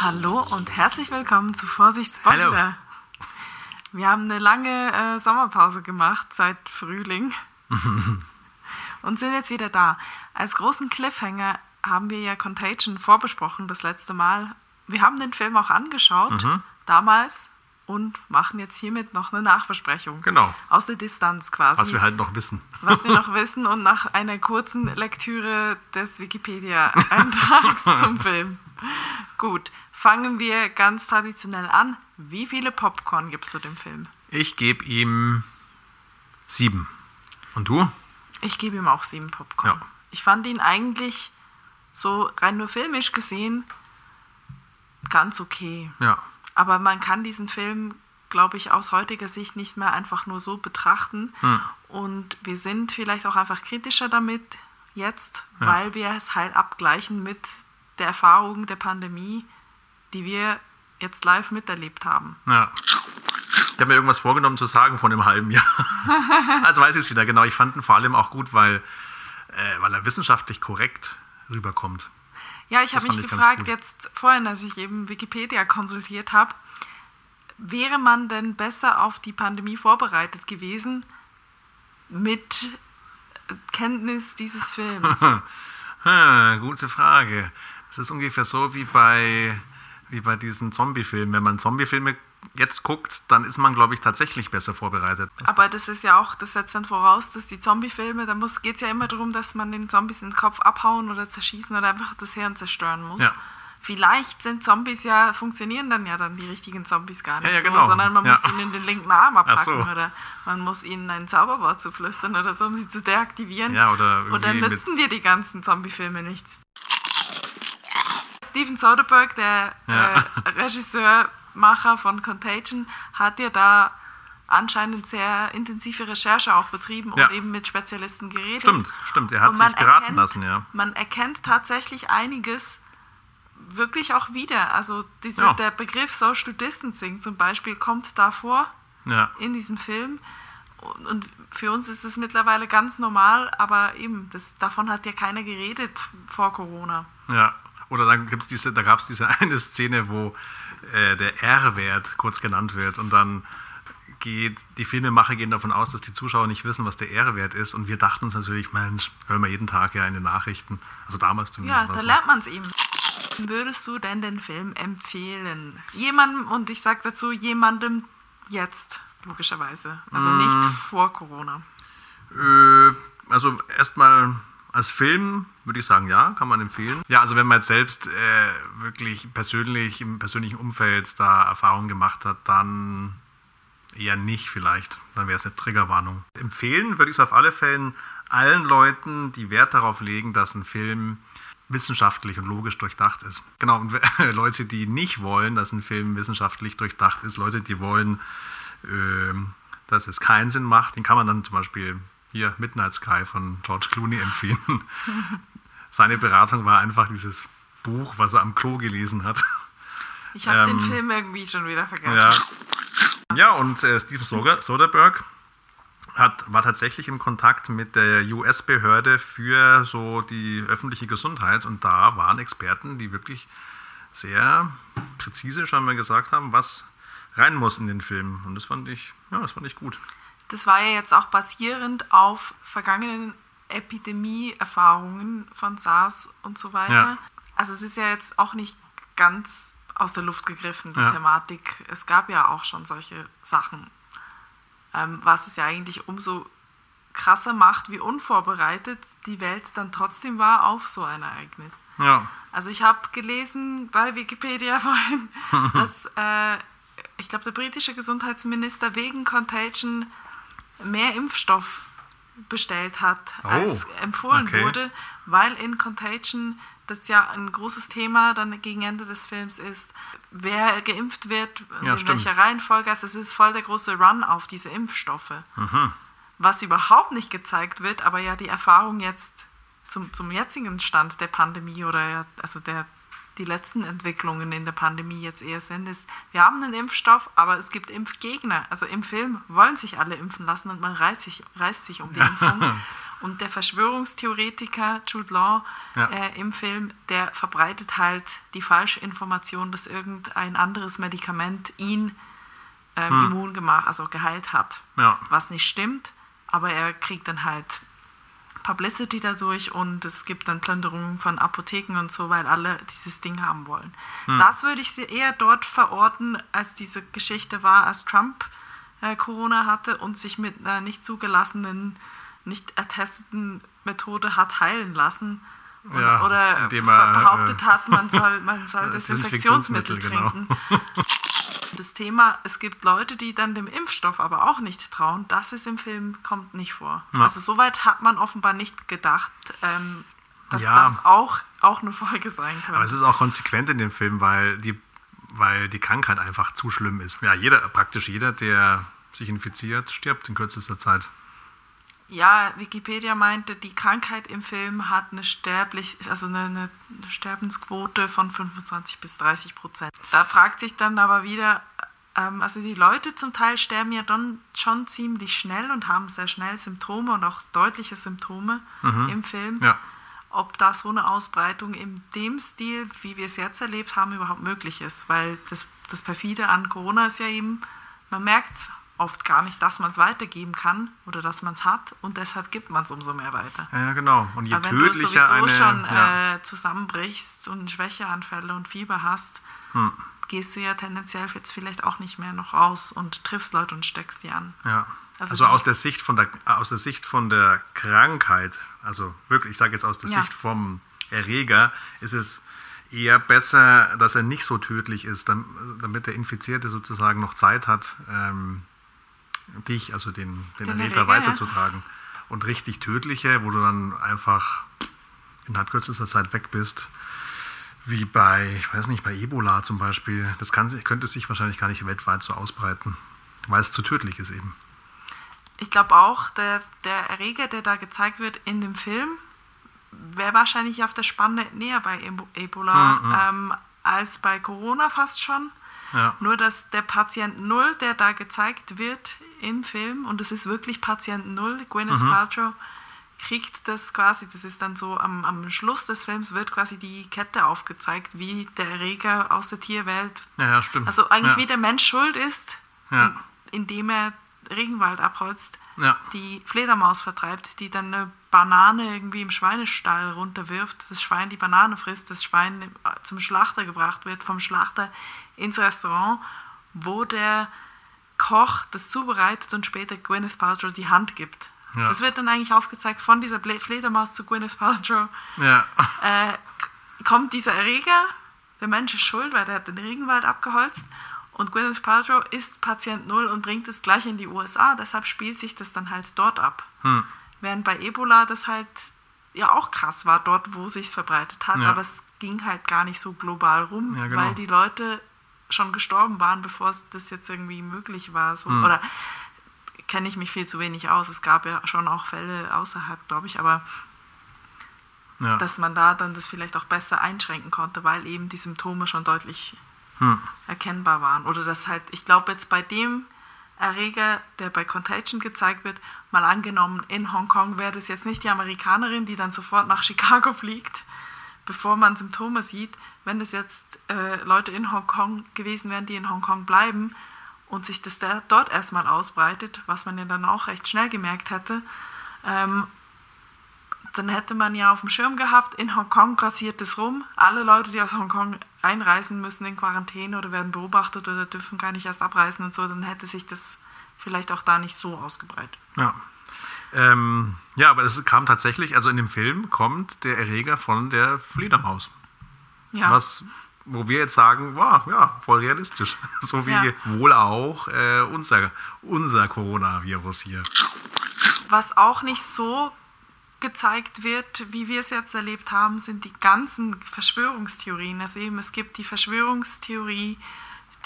Hallo und herzlich willkommen zu Vorsicht Spoiler. Wir haben eine lange äh, Sommerpause gemacht seit Frühling und sind jetzt wieder da. Als großen Cliffhanger haben wir ja Contagion vorbesprochen das letzte Mal. Wir haben den Film auch angeschaut, Mhm. damals, und machen jetzt hiermit noch eine Nachbesprechung. Genau. Aus der Distanz quasi. Was wir halt noch wissen. was wir noch wissen und nach einer kurzen Lektüre des Wikipedia-Eintrags zum Film. Gut, fangen wir ganz traditionell an. Wie viele Popcorn gibst du dem Film? Ich gebe ihm sieben. Und du? Ich gebe ihm auch sieben Popcorn. Ja. Ich fand ihn eigentlich so rein nur filmisch gesehen ganz okay. Ja. Aber man kann diesen Film, glaube ich, aus heutiger Sicht nicht mehr einfach nur so betrachten. Hm. Und wir sind vielleicht auch einfach kritischer damit jetzt, Ja. weil wir es halt abgleichen mit der Erfahrung der Pandemie, die wir jetzt live miterlebt haben. Ja. Ich habe mir irgendwas vorgenommen zu sagen von einem halben Jahr. also weiß ich es wieder, genau. Ich fand ihn vor allem auch gut, weil, äh, weil er wissenschaftlich korrekt rüberkommt. Ja, ich habe mich gefragt, jetzt vorhin, als ich eben Wikipedia konsultiert habe, wäre man denn besser auf die Pandemie vorbereitet gewesen mit Kenntnis dieses Films? Hm, gute Frage. Das ist ungefähr so wie bei, wie bei diesen Zombie-Filmen. Wenn man Zombie-Filme jetzt guckt, dann ist man, glaube ich, tatsächlich besser vorbereitet. Aber das ist ja auch, das setzt dann voraus, dass die Zombie-Filme, da geht es ja immer darum, dass man den Zombies den Kopf abhauen oder zerschießen oder einfach das Hirn zerstören muss. Ja. Vielleicht sind Zombies ja, funktionieren dann ja dann die richtigen Zombies gar nicht Ja, ja, so, genau. sondern man muss ihnen den linken Arm abpacken so. oder man muss ihnen ein Zauberwort zuflüstern oder so, um sie zu deaktivieren. Ja, oder Und dann irgendwie nützen dir die ganzen Zombie-Filme nichts. Steven Soderbergh, der Ja. äh, Regisseurmacher von Contagion, hat ja da anscheinend sehr intensive Recherche auch betrieben Ja. und eben mit Spezialisten geredet. Stimmt, stimmt. Er hat sich beraten erkennt- lassen, ja. Man erkennt tatsächlich einiges wirklich auch wieder. Also diese, Ja. der Begriff Social Distancing zum Beispiel kommt da vor Ja. in diesem Film. Und und für uns ist es mittlerweile ganz normal, aber eben, das, davon hat ja keiner geredet vor Corona. Ja, oder dann gibt's diese, da gab es diese eine Szene, wo äh, der R-Wert kurz genannt wird und dann geht, die Filmemacher gehen davon aus, dass die Zuschauer nicht wissen, was der R-Wert ist und wir dachten uns natürlich, Mensch, hören wir jeden Tag ja in den Nachrichten, also damals Ja, zumindest. da war's so. lernt man es eben. Würdest du denn den Film empfehlen? Jemandem, und ich sage dazu, jemandem jetzt, logischerweise. Also Mm. nicht vor Corona. Äh, also erstmal als Film würde ich sagen, ja, kann man empfehlen. Ja, also wenn man jetzt selbst äh, wirklich persönlich im persönlichen Umfeld da Erfahrungen gemacht hat, dann eher nicht vielleicht. Dann wäre es eine Triggerwarnung. Empfehlen würde ich es auf alle Fälle allen Leuten, die Wert darauf legen, dass ein Film wissenschaftlich und logisch durchdacht ist. Genau, und Leute, die nicht wollen, dass ein Film wissenschaftlich durchdacht ist, Leute, die wollen, ähm, dass es keinen Sinn macht, den kann man dann zum Beispiel hier Midnight Sky von George Clooney empfehlen. Seine Beratung war einfach dieses Buch, was er am Klo gelesen hat. Ich habe den Ähm, Film irgendwie schon wieder vergessen. Ja, ja und äh, Steven Soder- Soderbergh hat, war tatsächlich im Kontakt mit der US-Behörde für so die öffentliche Gesundheit und da waren Experten, die wirklich sehr präzise scheinbar gesagt haben, was rein muss in den Film. Und das fand ich, ja, das fand ich gut. Das war ja jetzt auch basierend auf vergangenen Epidemie-Erfahrungen von SARS und so weiter. Ja. Also es ist ja jetzt auch nicht ganz aus der Luft gegriffen, die Ja. Thematik. Es gab ja auch schon solche Sachen, ähm, was es ja eigentlich umso krasser macht, wie unvorbereitet die Welt dann trotzdem war auf so ein Ereignis. Ja, Also ich habe gelesen bei Wikipedia vorhin, dass äh, ich glaube, der britische Gesundheitsminister wegen Contagion mehr Impfstoff bestellt hat, Oh, als empfohlen okay. wurde, weil in Contagion das ja ein großes Thema dann gegen Ende des Films ist, wer geimpft wird, Ja, in stimmt. welcher Reihenfolge. Also es ist voll der große Run auf diese Impfstoffe. Mhm. Was überhaupt nicht gezeigt wird, aber ja die Erfahrung jetzt zum, zum jetzigen Stand der Pandemie oder also der die letzten Entwicklungen in der Pandemie jetzt eher sind, ist, wir haben einen Impfstoff, aber es gibt Impfgegner. Also im Film wollen sich alle impfen lassen und man reißt sich, reißt sich um die Impfung. und der Verschwörungstheoretiker Jude Law ja. äh, im Film, der verbreitet halt die falsche Information, dass irgendein anderes Medikament ihn ähm, hm. immun gemacht, also geheilt hat. Ja. Was nicht stimmt, aber er kriegt dann halt Publicity dadurch und es gibt dann Plünderungen von Apotheken und so, weil alle dieses Ding haben wollen. Hm. Das würde ich eher dort verorten, als diese Geschichte war, als Trump äh, Corona hatte und sich mit einer nicht zugelassenen, nicht ertesteten Methode hat heilen lassen. Und, ja, oder behauptet äh, hat, man soll, man soll Desinfektionsmittel genau. trinken. Das Thema, es gibt Leute, die dann dem Impfstoff aber auch nicht trauen, das ist im Film, kommt nicht vor. Ja. Also soweit hat man offenbar nicht gedacht, ähm, dass ja. das auch, auch eine Folge sein könnte. Aber es ist auch konsequent in dem Film, weil die, weil die Krankheit einfach zu schlimm ist. Ja, jeder, praktisch jeder, der sich infiziert, stirbt in kürzester Zeit. Ja, Wikipedia meinte, die Krankheit im Film hat eine sterblich, also eine, eine Sterbensquote von 25 bis 30 Prozent. Da fragt sich dann aber wieder, ähm, also die Leute zum Teil sterben ja dann schon ziemlich schnell und haben sehr schnell Symptome und auch deutliche Symptome mhm. im Film. Ja. Ob da so eine Ausbreitung in dem Stil, wie wir es jetzt erlebt haben, überhaupt möglich ist. Weil das, das Perfide an Corona ist ja eben, man merkt es oft gar nicht, dass man es weitergeben kann oder dass man es hat und deshalb gibt man es umso mehr weiter. Ja, genau. Und je Aber wenn du sowieso eine, schon ja. äh, zusammenbrichst und Schwächeanfälle und Fieber hast, hm. gehst du ja tendenziell jetzt vielleicht auch nicht mehr noch raus und triffst Leute und steckst sie an. Ja. Also, also aus der Sicht von der aus der Sicht von der Krankheit, also wirklich, ich sage jetzt aus der ja. Sicht vom Erreger, ist es eher besser, dass er nicht so tödlich ist, damit der Infizierte sozusagen noch Zeit hat, ähm, dich, also den, den, Erreger weiterzutragen. Und richtig tödliche, wo du dann einfach innerhalb kürzester Zeit weg bist, wie bei, ich weiß nicht, bei Ebola zum Beispiel, das kann, könnte sich wahrscheinlich gar nicht weltweit so ausbreiten, weil es zu tödlich ist eben. Ich glaube auch, der, der Erreger, der da gezeigt wird in dem Film, wäre wahrscheinlich auf der Spanne näher bei Ebola mhm. ähm, als bei Corona fast schon. Ja. Nur, dass der Patient Null, der da gezeigt wird im Film, und es ist wirklich Patient Null, Gwyneth mhm. Paltrow, kriegt das quasi, das ist dann so am, am Schluss des Films wird quasi die Kette aufgezeigt, wie der Erreger aus der Tierwelt, ja, ja stimmt. also eigentlich wie der Mensch schuld ist, ja. indem er Regenwald abholzt, die Fledermaus vertreibt, die dann eine Banane irgendwie im Schweinestall runterwirft, das Schwein die Banane frisst, das Schwein zum Schlachter gebracht wird, vom Schlachter ins Restaurant, wo der Koch das zubereitet und später Gwyneth Paltrow die Hand gibt. Ja. Das wird dann eigentlich aufgezeigt von dieser Fledermaus zu Gwyneth Paltrow. Ja. Äh, kommt dieser Erreger, der Mensch ist schuld, weil der hat den Regenwald abgeholzt. Und Gwyneth Paltrow ist Patient Null und bringt es gleich in die USA. Deshalb spielt sich das dann halt dort ab. Hm. Während bei Ebola das halt ja auch krass war, dort, wo sich verbreitet hat. Ja. Aber es ging halt gar nicht so global rum, ja, genau. weil die Leute schon gestorben waren, bevor das jetzt irgendwie möglich war. So. Mhm. Oder kenne ich mich viel zu wenig aus. Es gab ja schon auch Fälle außerhalb, glaube ich, aber ja. dass man da dann das vielleicht auch besser einschränken konnte, weil eben die Symptome schon deutlich hm. erkennbar waren. Oder dass halt, ich glaube jetzt bei dem Erreger, der bei Contagion gezeigt wird, mal angenommen, in Hongkong wäre das jetzt nicht die Amerikanerin, die dann sofort nach Chicago fliegt, bevor man Symptome sieht, wenn es jetzt äh, Leute in Hongkong gewesen wären, die in Hongkong bleiben und sich das da, dort erstmal ausbreitet, was man ja dann auch recht schnell gemerkt hätte, ähm, dann hätte man ja auf dem Schirm gehabt, in Hongkong grassiert es rum, alle Leute, die aus Hongkong einreisen, müssen in Quarantäne oder werden beobachtet oder dürfen gar nicht erst abreisen und so, dann hätte sich das vielleicht auch da nicht so ausgebreitet. Ja. Ähm, ja, aber es kam tatsächlich, also in dem Film kommt der Erreger von der Fledermaus. Ja. Was, wo wir jetzt sagen, wow, ja, voll realistisch. So wie ja. wohl auch äh, unser, unser Coronavirus hier. Was auch nicht so gezeigt wird, wie wir es jetzt erlebt haben, sind die ganzen Verschwörungstheorien. Also eben, es gibt die Verschwörungstheorie,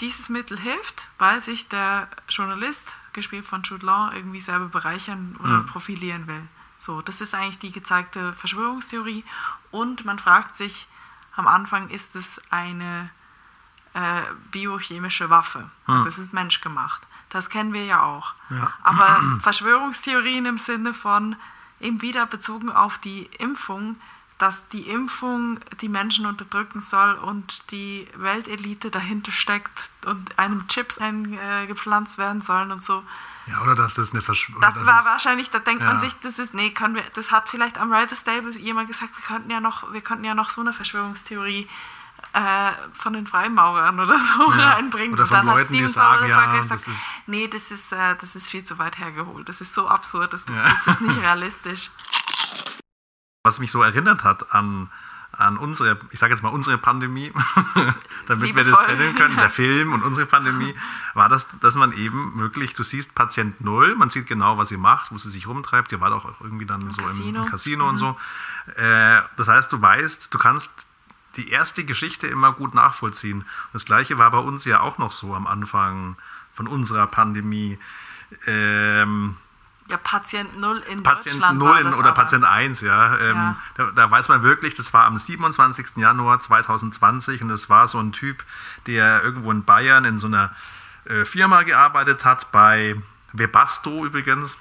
dieses Mittel hilft, weil sich der Journalist, gespielt von Jude Law, irgendwie selber bereichern oder mhm. profilieren will. So, das ist eigentlich die gezeigte Verschwörungstheorie. Und man fragt sich, am Anfang ist es eine äh, biochemische Waffe. Hm. Also es ist menschgemacht. Das kennen wir ja auch. Ja. Aber Verschwörungstheorien im Sinne von eben wieder bezogen auf die Impfung, dass die Impfung die Menschen unterdrücken soll und die Weltelite dahinter steckt und einem Chips eingepflanzt werden sollen und so. Ja, oder dass das eine Verschwörung Das, das war wahrscheinlich, da denkt ja. man sich, das ist, nee, können wir, das hat vielleicht am Writers Stable jemand gesagt, wir könnten ja noch, wir könnten ja noch so eine Verschwörungstheorie äh, von den Freimaurern oder so ja. reinbringen. Oder von und dann Leuten, hat die sagen, ja, gesagt, das ist nee, das ist, äh, das ist viel zu weit hergeholt. Das ist so absurd, das, ja. das ist nicht realistisch. Was mich so erinnert hat an, an unsere, ich sage jetzt mal unsere Pandemie, damit Liebevoll. wir das trennen können, der Film und unsere Pandemie, war das, dass man eben wirklich, du siehst Patient Null, man sieht genau, was sie macht, wo sie sich rumtreibt, ihr wart auch irgendwie dann Im so Casino. im, im Casino mhm. und so. Äh, das heißt, du weißt, du kannst die erste Geschichte immer gut nachvollziehen. Das gleiche war bei uns ja auch noch so am Anfang von unserer Pandemie. Ähm, ja, Patient 0 in Patient Deutschland 0 in, oder aber. Patient 1, ja. Ähm, ja. Da, da, weiß man wirklich, das war am 27. Januar 2020 und das war so ein Typ, der irgendwo in Bayern in so einer äh, Firma gearbeitet hat, bei Webasto übrigens.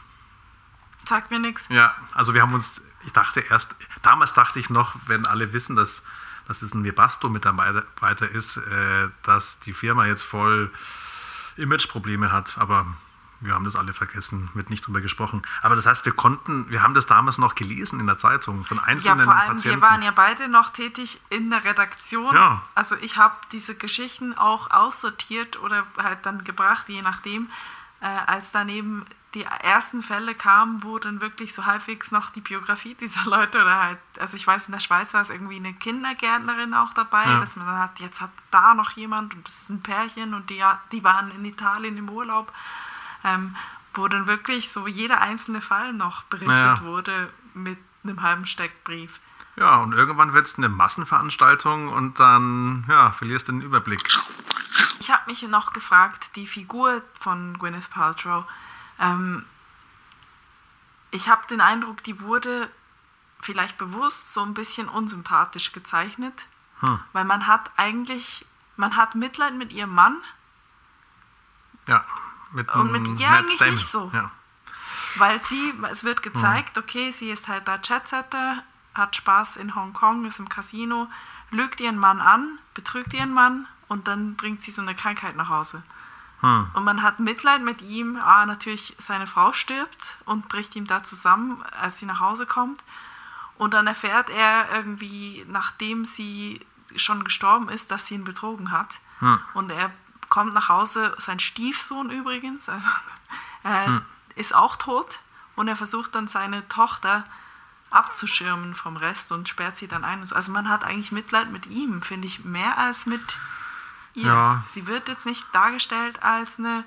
Sagt mir nichts. Ja, also wir haben uns, ich dachte erst, damals dachte ich noch, wenn alle wissen, dass dass es ein Webasto-Mitarbeiter ist, äh, dass die Firma jetzt voll Imageprobleme hat. Aber wir haben das alle vergessen, wird nicht drüber gesprochen. Aber das heißt, wir konnten, wir haben das damals noch gelesen in der Zeitung von einzelnen ja, vor allem, Patienten. Wir waren ja beide noch tätig in der Redaktion. Ja. Also ich habe diese Geschichten auch aussortiert oder halt dann gebracht, je nachdem, äh, als daneben die ersten Fälle kamen, wo dann wirklich so halbwegs noch die Biografie dieser Leute oder halt, also ich weiß, in der Schweiz war es irgendwie eine Kindergärtnerin auch dabei, ja. dass man dann hat, jetzt hat da noch jemand und das ist ein Pärchen und die, die waren in Italien im Urlaub, ähm, wo dann wirklich so jeder einzelne Fall noch berichtet ja. wurde mit einem halben Steckbrief. Ja, und irgendwann wird es eine Massenveranstaltung und dann ja, verlierst du den Überblick. Ich habe mich noch gefragt, die Figur von Gwyneth Paltrow, ähm, ich habe den Eindruck, die wurde vielleicht bewusst so ein bisschen unsympathisch gezeichnet, hm. weil man hat eigentlich, man hat Mitleid mit ihrem Mann. Ja, mit und mit ihr eigentlich Damon. nicht so. Ja. Weil sie, es wird gezeigt, okay, sie ist halt da Chatsetter, hat Spaß in Hongkong, ist im Casino, lügt ihren Mann an, betrügt ihren Mann und dann bringt sie so eine Krankheit nach Hause. Hm. Und man hat Mitleid mit ihm. Ah, natürlich, seine Frau stirbt und bricht ihm da zusammen, als sie nach Hause kommt. Und dann erfährt er irgendwie, nachdem sie schon gestorben ist, dass sie ihn betrogen hat. Hm. Und er kommt nach Hause, sein Stiefsohn übrigens, also, äh, hm. ist auch tot. Und er versucht dann seine Tochter abzuschirmen vom Rest und sperrt sie dann ein. Also man hat eigentlich Mitleid mit ihm, finde ich, mehr als mit ihr. Ja. Sie wird jetzt nicht dargestellt als eine.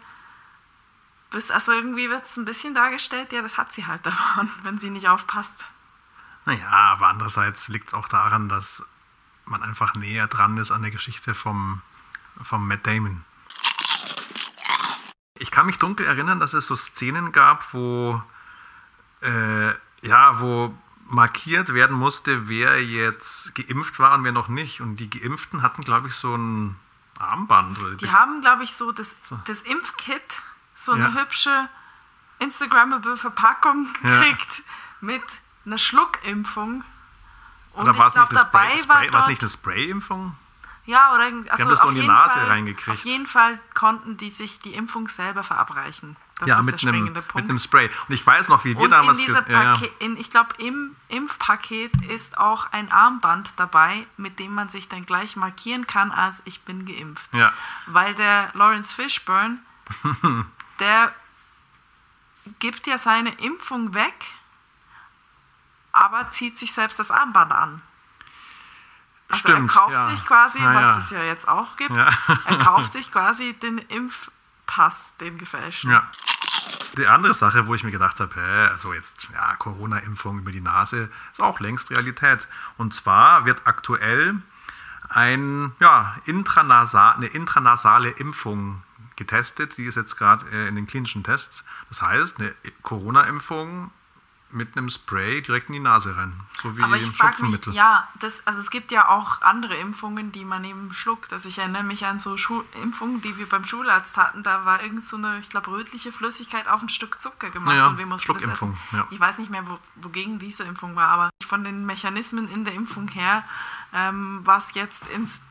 Also irgendwie wird es ein bisschen dargestellt, ja, das hat sie halt davon, wenn sie nicht aufpasst. Naja, aber andererseits liegt es auch daran, dass man einfach näher dran ist an der Geschichte vom, vom Matt Damon. Ich kann mich dunkel erinnern, dass es so Szenen gab, wo, äh, ja, wo markiert werden musste, wer jetzt geimpft war und wer noch nicht. Und die Geimpften hatten, glaube ich, so ein Armband. Oder die haben, glaube ich, so das, so. das Impfkit, so eine ja. hübsche Instagrammable Verpackung gekriegt ja. mit einer Schluckimpfung. Und oder war es nicht, dabei Spray, Spray, war nicht eine Spray-Impfung? Ja, oder also die haben das so in die Nase Fall, reingekriegt. Auf jeden Fall konnten die sich die Impfung selber verabreichen. Das ja, mit einem, mit einem Spray. Und ich weiß noch, wie wir und damals... In ja, ja. In, ich glaube, im Impfpaket ist auch ein Armband dabei, mit dem man sich dann gleich markieren kann, als ich bin geimpft. Ja. Weil der Lawrence Fishburne, der gibt ja seine Impfung weg, aber zieht sich selbst das Armband an. Also Stimmt, er kauft ja. sich quasi, ja, was es ja jetzt auch gibt, er kauft sich quasi den Impfpass, den gefälschten. Ja. Die andere Sache, wo ich mir gedacht habe, hä, also jetzt ja, Corona-Impfung über die Nase, ist auch längst Realität. Und zwar wird aktuell ein, ja, intranasa eine intranasale Impfung getestet. Die ist jetzt gerade äh, in den klinischen Tests. Das heißt, eine Corona-Impfung mit einem Spray direkt in die Nase rein. So wie Aber ich frage mich, ja, das, also es gibt ja auch andere Impfungen, die man eben schluckt. Also ich erinnere mich an so Schu Impfungen, die wir beim Schularzt hatten. Da war irgend so eine, ich glaube, rötliche Flüssigkeit auf ein Stück Zucker gemacht. Ja, und wir mussten das Schluckimpfung, ja. Ich weiß nicht mehr, wo, wogegen diese Impfung war, aber von den Mechanismen in der Impfung her, ähm, was jetzt ins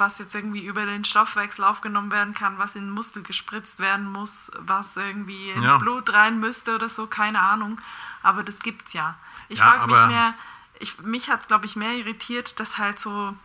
was jetzt irgendwie über den Stoffwechsel aufgenommen werden kann, was in den Muskel gespritzt werden muss, was irgendwie ins Ja. Blut rein müsste oder so, keine Ahnung. Aber das gibt's ja. Ich Ja, frage mich mehr, ich, mich hat, glaube ich, mehr irritiert, dass halt so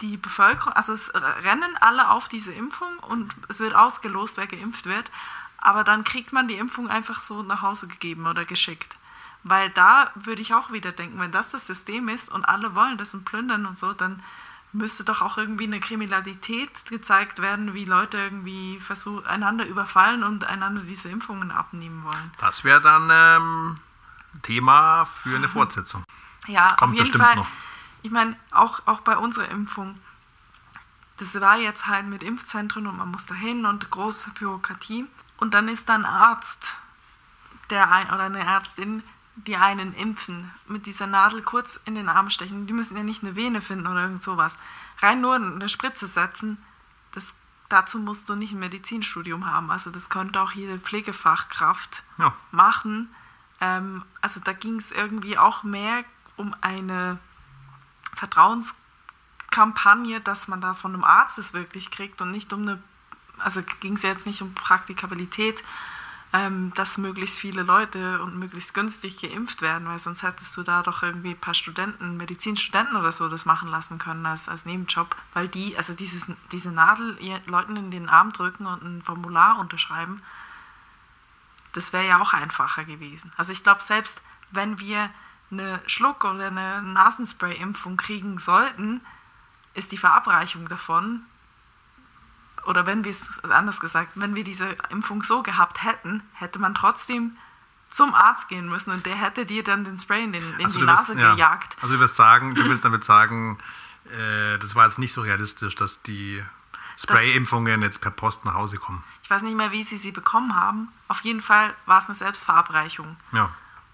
die Bevölkerung, also es rennen alle auf diese Impfung und es wird ausgelost, wer geimpft wird, aber dann kriegt man die Impfung einfach so nach Hause gegeben oder geschickt. Weil da würde ich auch wieder denken, wenn das das System ist und alle wollen das und plündern und so, dann müsste doch auch irgendwie eine Kriminalität gezeigt werden, wie Leute irgendwie versuchen, einander überfallen und einander diese Impfungen abnehmen wollen. Das wäre dann ähm, Thema für eine Fortsetzung. Ja, Kommt auf jeden bestimmt Fall. noch. Ich meine, auch, auch bei unserer Impfung, das war jetzt halt mit Impfzentren und man muss da hin und große Bürokratie. Und dann ist da ein Arzt der ein, oder eine Ärztin, die einen impfen, mit dieser Nadel kurz in den Arm stechen. Die müssen ja nicht eine Vene finden oder irgend sowas. Rein nur eine Spritze setzen, das, dazu musst du nicht ein Medizinstudium haben. Also das könnte auch jede Pflegefachkraft Ja. machen. Ähm, also da ging es irgendwie auch mehr um eine Vertrauenskampagne, dass man da von einem Arzt es wirklich kriegt und nicht um eine, also ging es jetzt nicht um Praktikabilität, ähm, dass möglichst viele Leute und möglichst günstig geimpft werden, weil sonst hättest du da doch irgendwie ein paar Studenten, Medizinstudenten oder so das machen lassen können als, als Nebenjob, weil die, also dieses, diese Nadel Leuten in den Arm drücken und ein Formular unterschreiben, das wäre ja auch einfacher gewesen. Also ich glaube, selbst wenn wir eine Schluck- oder eine Nasenspray-Impfung kriegen sollten, ist die Verabreichung davon, oder wenn wir es anders gesagt, wenn wir diese Impfung so gehabt hätten, hätte man trotzdem zum Arzt gehen müssen und der hätte dir dann den Spray in, den, in Also die wirst- Nase ja. gejagt. Also du wirst sagen, du willst damit sagen, äh, das war jetzt nicht so realistisch, dass die Spray-Impfungen jetzt per Post nach Hause kommen. Ich weiß nicht mehr, wie sie sie bekommen haben. Auf jeden Fall war es eine Selbstverabreichung. Ja.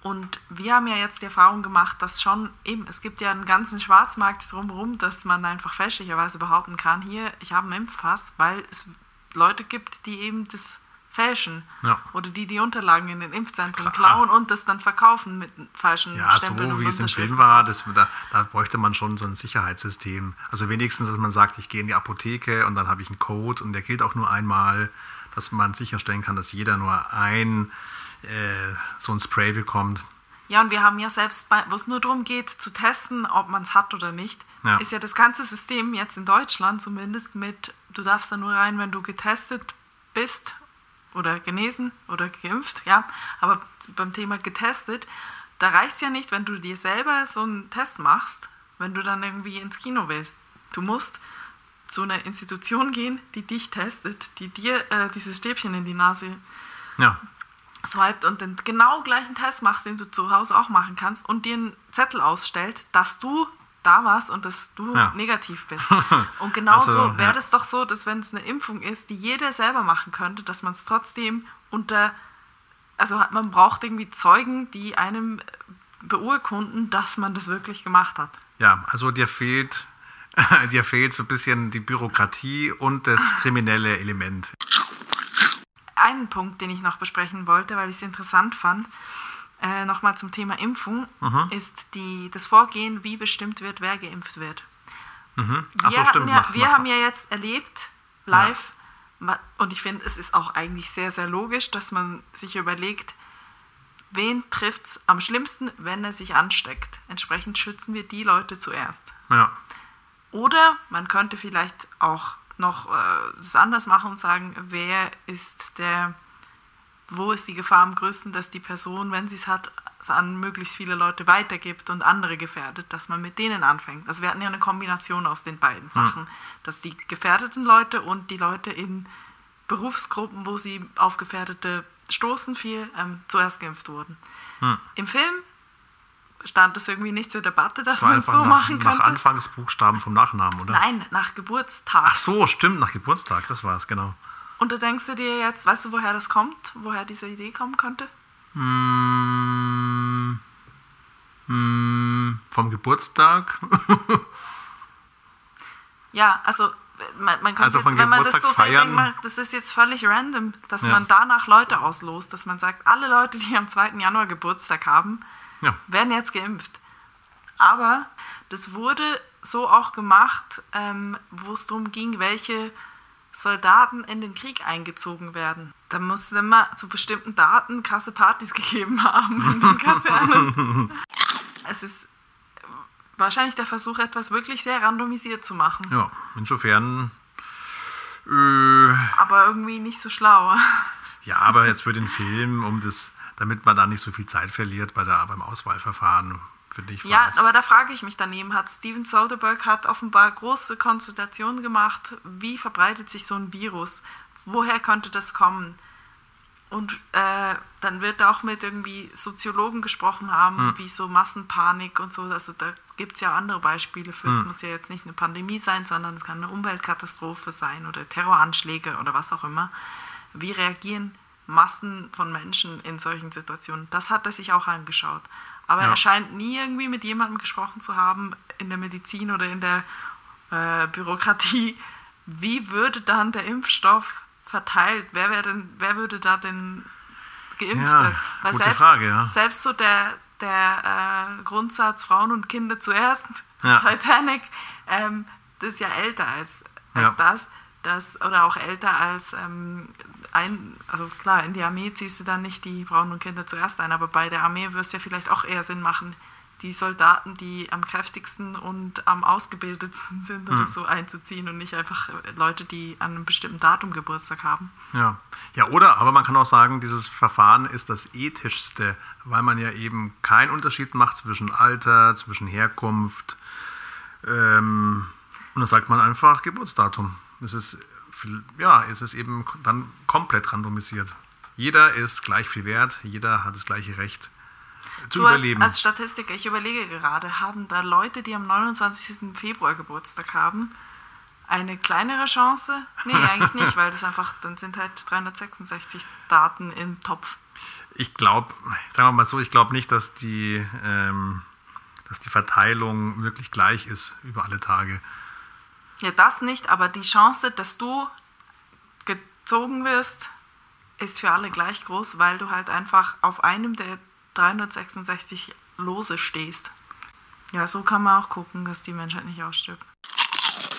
Und wir haben ja jetzt die Erfahrung gemacht, dass schon eben, es gibt ja einen ganzen Schwarzmarkt drumherum, dass man einfach fälschlicherweise behaupten kann, hier, ich habe einen Impfpass, weil es Leute gibt, die eben das fälschen. Ja. Oder die die Unterlagen in den Impfzentren Klar. klauen und das dann verkaufen mit falschen Ja, so Stempeln und wie es im Film war, das, da, da bräuchte man schon so ein Sicherheitssystem. Also wenigstens, dass man sagt, ich gehe in die Apotheke und dann habe ich einen Code und der gilt auch nur einmal, dass man sicherstellen kann, dass jeder nur ein äh, so ein Spray bekommt. Ja, und wir haben ja selbst, wo es nur darum geht, zu testen, ob man es hat oder nicht, Ja. ist ja das ganze System jetzt in Deutschland zumindest mit, du darfst da nur rein, wenn du getestet bist oder genesen oder geimpft, ja. Aber beim Thema getestet, da reicht es ja nicht, wenn du dir selber so einen Test machst, wenn du dann irgendwie ins Kino willst. Du musst zu einer Institution gehen, die dich testet, die dir äh, dieses Stäbchen in die Nase Ja, swiped und den genau gleichen Test machst, den du zu Hause auch machen kannst und dir einen Zettel ausstellt, dass du da warst und dass du Ja. negativ bist. Und genauso Also, wäre ja. es doch so, dass wenn es eine Impfung ist, die jeder selber machen könnte, dass man es trotzdem unter, also man braucht irgendwie Zeugen, die einem beurkunden, dass man das wirklich gemacht hat. ja, also dir fehlt, dir fehlt so ein bisschen die Bürokratie und das kriminelle Element. Einen Punkt, den ich noch besprechen wollte, weil ich es interessant fand, äh, nochmal zum Thema Impfung, Mhm. ist die, das Vorgehen, wie bestimmt wird, wer geimpft wird. Ach so, wir stimmt. ja, mach- wir mach- haben ja jetzt erlebt, live, ma- und ich finde, es ist auch eigentlich sehr, sehr logisch, dass man sich überlegt, wen trifft es am schlimmsten, wenn er sich ansteckt. Entsprechend schützen wir die Leute zuerst. Ja. Oder man könnte vielleicht auch noch äh, es anders machen und sagen, wer ist der, wo ist die Gefahr am größten, dass die Person, wenn sie es hat, es an möglichst viele Leute weitergibt und andere gefährdet, dass man mit denen anfängt. Also wir hatten ja eine Kombination aus den beiden Sachen, dass die gefährdeten Leute und die Leute in Berufsgruppen, wo sie auf Gefährdete stoßen, viel ähm, zuerst geimpft wurden. Im Film stand das irgendwie nicht zur Debatte, dass man es so nach, machen könnte. Nach Anfangsbuchstaben vom Nachnamen, oder? Nein, nach Geburtstag. Ach so, stimmt, nach Geburtstag, das war es, genau. Und da denkst du dir jetzt, weißt du, woher das kommt? Woher diese Idee kommen könnte? Mm, mm, vom Geburtstag? ja, also man, man also jetzt, wenn man das so sieht, denkt man, das ist jetzt völlig random, dass ja. man danach Leute auslost, dass man sagt, alle Leute, die am 2. Januar Geburtstag haben, ja. werden jetzt geimpft. Aber das wurde so auch gemacht, ähm, wo es darum ging, welche Soldaten in den Krieg eingezogen werden. Da muss es immer zu bestimmten Daten krasse Partys gegeben haben in den Kasernen. es ist wahrscheinlich der Versuch, etwas wirklich sehr randomisiert zu machen. Ja, insofern. Äh, aber irgendwie nicht so schlau. Ja, aber jetzt für den Film, um das, damit man da nicht so viel Zeit verliert bei der, beim Auswahlverfahren, finde ich. Ja, aber da frage ich mich daneben, hat Steven Soderbergh hat offenbar große Konsultationen gemacht, wie verbreitet sich so ein Virus? Woher könnte das kommen? Und äh, dann wird auch mit irgendwie Soziologen gesprochen haben, hm. wie so Massenpanik und so. Also da gibt es ja andere Beispiele für. Es hm. muss ja jetzt nicht eine Pandemie sein, sondern es kann eine Umweltkatastrophe sein oder Terroranschläge oder was auch immer. Wie reagieren Massen von Menschen in solchen Situationen? Das hat er sich auch angeschaut. Aber ja. er scheint nie irgendwie mit jemandem gesprochen zu haben in der Medizin oder in der äh, Bürokratie. Wie würde dann der Impfstoff verteilt? Wer, denn, wer würde da denn geimpft ja, sein? Weil gute selbst, Frage, ja. selbst so der, der äh, Grundsatz Frauen und Kinder zuerst, ja. Titanic, ähm, das ist ja älter als, als ja. das, das. Oder auch älter als ähm, ein, also klar, in die Armee ziehst du dann nicht die Frauen und Kinder zuerst ein, aber bei der Armee würde es ja vielleicht auch eher Sinn machen, die Soldaten, die am kräftigsten und am ausgebildetsten sind oder mhm. so einzuziehen und nicht einfach Leute, die an einem bestimmten Datum Geburtstag haben. Ja. ja, oder, aber man kann auch sagen, dieses Verfahren ist das ethischste, weil man ja eben keinen Unterschied macht zwischen Alter, zwischen Herkunft. Ähm, und da sagt man einfach Geburtsdatum. Es ist, ja, es ist eben dann komplett randomisiert. Jeder ist gleich viel wert, jeder hat das gleiche Recht zu du überleben. Als, als Statistiker, ich überlege gerade, haben da Leute, die am 29. Februar Geburtstag haben, eine kleinere Chance? Nee, eigentlich nicht, weil das einfach, dann sind halt 366 Daten im Topf. Ich glaube, sagen wir mal so, ich glaube nicht, dass die, ähm, dass die Verteilung wirklich gleich ist über alle Tage. Ja, das nicht, aber die Chance, dass du gezogen wirst, ist für alle gleich groß, weil du halt einfach auf einem der 366 Lose stehst. Ja, so kann man auch gucken, dass die Menschheit nicht ausstirbt.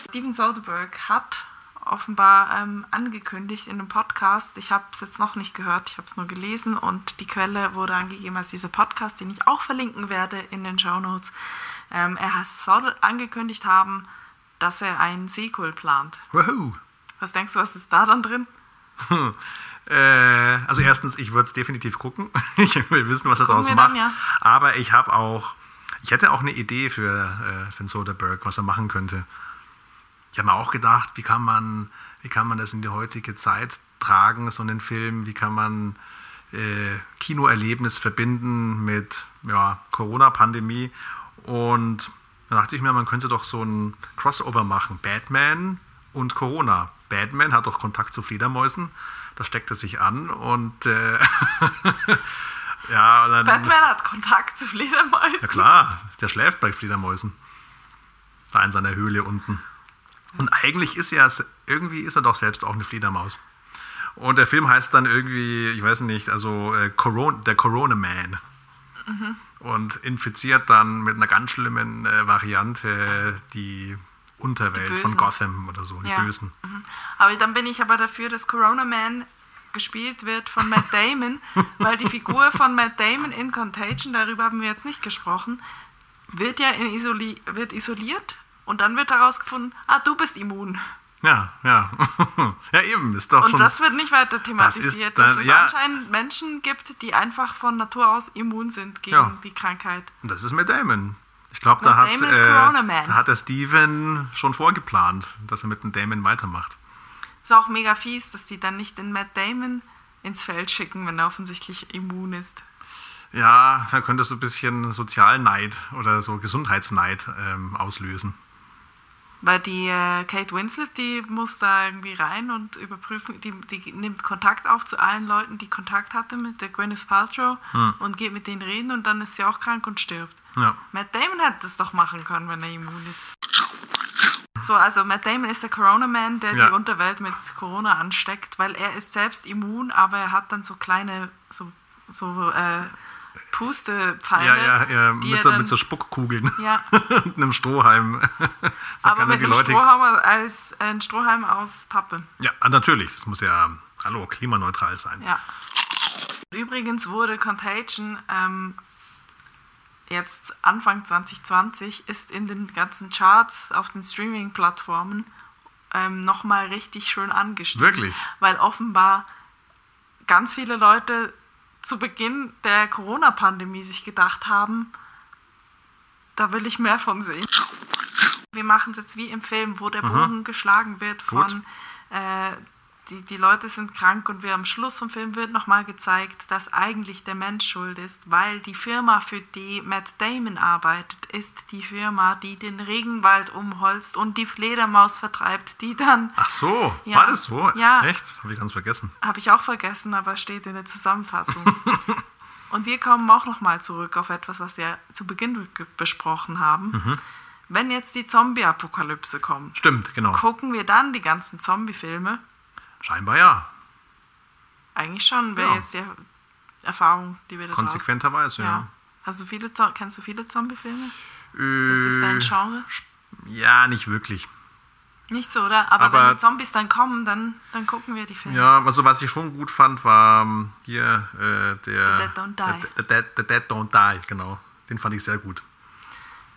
Steven Soderbergh hat offenbar ähm, angekündigt in einem Podcast. Ich habe es jetzt noch nicht gehört, ich habe es nur gelesen und die Quelle wurde angegeben als dieser Podcast, den ich auch verlinken werde in den Show Notes. Ähm, er soll angekündigt haben, dass er ein Sequel plant. Wow. Was denkst du, was ist da dann drin? Äh, also erstens, ich würde es definitiv gucken. ich will wissen, was er daraus macht. Dann, ja. Aber ich habe auch, ich hätte auch eine Idee für, äh, für Soderbergh, was er machen könnte. Ich habe mir auch gedacht, wie kann man, wie kann man das in die heutige Zeit tragen, so einen Film, wie kann man äh, Kinoerlebnis verbinden mit ja, Corona-Pandemie. Und da dachte ich mir, man könnte doch so ein Crossover machen. Batman und Corona. Batman hat doch Kontakt zu Fledermäusen da steckt er sich an und äh, ja, dann, Batman hat Kontakt zu Fledermäusen. Ja klar, der schläft bei Fledermäusen. Da in seiner Höhle unten. Und eigentlich ist er, irgendwie ist er doch selbst auch eine Fledermaus. Und der Film heißt dann irgendwie, ich weiß nicht, also äh, Corona, der Corona Man. Mhm. Und infiziert dann mit einer ganz schlimmen äh, Variante die Unterwelt von Gotham oder so, die ja. Bösen. Mhm. Aber dann bin ich aber dafür, dass Corona Man gespielt wird von Matt Damon, weil die Figur von Matt Damon in Contagion, darüber haben wir jetzt nicht gesprochen, wird ja isoli wird isoliert und dann wird herausgefunden, ah, du bist immun. Ja, ja. ja, eben, ist doch Und schon, das wird nicht weiter thematisiert, das dann, dass es ja, anscheinend Menschen gibt, die einfach von Natur aus immun sind gegen ja. die Krankheit. Und das ist Matt Damon. Ich glaube, da, hat, äh, da hat der Steven schon vorgeplant, dass er mit dem Damon weitermacht. Ist auch mega fies, dass die dann nicht den Matt Damon ins Feld schicken, wenn er offensichtlich immun ist. Ja, da könnte so ein bisschen Sozialneid oder so Gesundheitsneid ähm, auslösen. Weil die äh, Kate Winslet, die muss da irgendwie rein und überprüfen, die, die nimmt Kontakt auf zu allen Leuten, die Kontakt hatte mit der Gwyneth Paltrow hm. und geht mit denen reden und dann ist sie auch krank und stirbt. Ja. Matt Damon hätte das doch machen können, wenn er immun ist. So, also Matt Damon ist der Corona-Man, der Ja. die Unterwelt mit Corona ansteckt, weil er ist selbst immun, aber er hat dann so kleine, so, so äh, Pustepfeile. Ja, ja, ja mit, so, dann- mit so Spuckkugeln Ja, und einem Strohhalm. Aber er mit einem Leute- Strohhalm als äh, ein Strohhalm aus Pappe. Ja, natürlich. Das muss ja, hallo, klimaneutral sein. Ja. Übrigens wurde Contagion ähm, jetzt Anfang 2020 ist in den ganzen Charts auf den Streaming-Plattformen ähm, nochmal richtig schön angestiegen. Wirklich? Weil offenbar ganz viele Leute zu Beginn der Corona-Pandemie sich gedacht haben, da will ich mehr von sehen. Wir machen es jetzt wie im Film, wo der Bogen geschlagen wird von äh, die, die Leute sind krank und wir am Schluss vom Film wird nochmal gezeigt, dass eigentlich der Mensch schuld ist, weil die Firma, für die Matt Damon arbeitet, ist die Firma, die den Regenwald umholzt und die Fledermaus vertreibt, die dann, Ach so, Ja. war das so? Ja. Echt? Habe ich ganz vergessen. habe ich auch vergessen, aber steht in der Zusammenfassung. und wir kommen auch nochmal zurück auf etwas, was wir zu Beginn besprochen haben. Mhm. Wenn jetzt die Zombie-Apokalypse kommt, Stimmt, genau. gucken wir dann die ganzen Zombie-Filme? Scheinbar ja. Eigentlich schon, wäre Ja. jetzt die Erfahrung, die wir da Konsequenterweise, draus- ja. Hast du viele, kennst du viele Zombie-Filme? Äh, Das ist dein Genre? Ja, nicht wirklich. Nicht so, oder? Aber, Aber- wenn die Zombies dann kommen, dann, dann gucken wir die Filme. Ja, also was ich schon gut fand, war ähm, hier äh, der The Dead Don't Die. The, the, Dead, the Dead Don't Die, genau. Den fand ich sehr gut.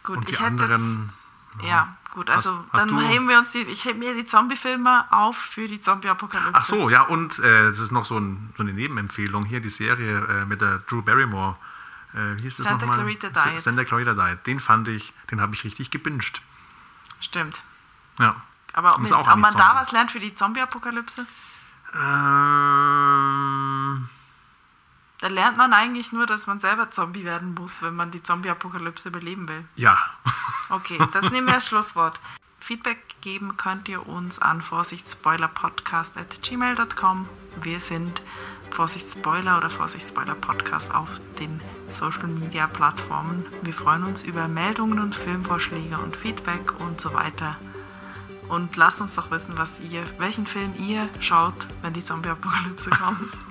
Gut, Und die ich hätte anderen, jetzt, ja, gut, also hast dann du- heben wir uns die, ich hebe mir die Zombie-Filme auf für die Zombie-Apokalypse. Ach so, ja, und äh, das ist noch so, ein, so eine Nebenempfehlung hier, die Serie äh, mit der Drew Barrymore. Äh, wie hieß das Santa nochmal? Clarita Diet. Santa Clarita Diet. Den fand ich, den habe ich richtig gebinged. Stimmt. Ja. Aber Ist mit, auch ob man da Zombie. was lernt für die Zombie-Apokalypse, Ähm, da lernt man eigentlich nur, dass man selber Zombie werden muss, wenn man die Zombie-Apokalypse überleben will. ja. Okay, das nehmen wir als Schlusswort. Feedback geben könnt ihr uns an vorsichtsspoilerpodcast.gmail.com. Wir sind Vorsichtsspoiler oder Vorsichtsspoiler-Podcast auf den Social-Media-Plattformen. Wir freuen uns über Meldungen und Filmvorschläge und Feedback und so weiter. Und lasst uns doch wissen, was ihr, welchen Film ihr schaut, wenn die Zombie-Apokalypse kommt.